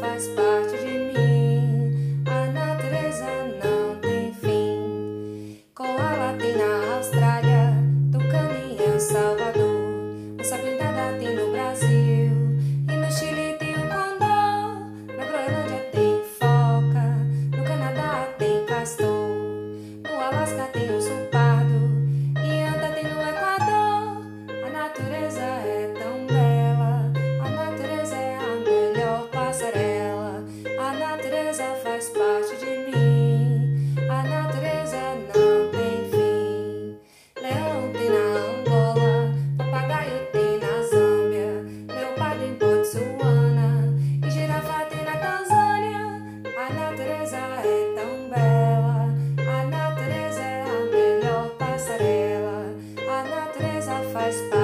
faz parte de mim. A natureza não tem fim. Com a na Austrália, tucano em El Salvador. natureza faz parte de mim. A natureza não tem fim. Leão tem na Angola, papagaio tem na Zâmbia, leopardo em Botsuana e girafa tem na Tanzânia. A natureza é tão bela, a natureza é a melhor passarela. A natureza faz parte.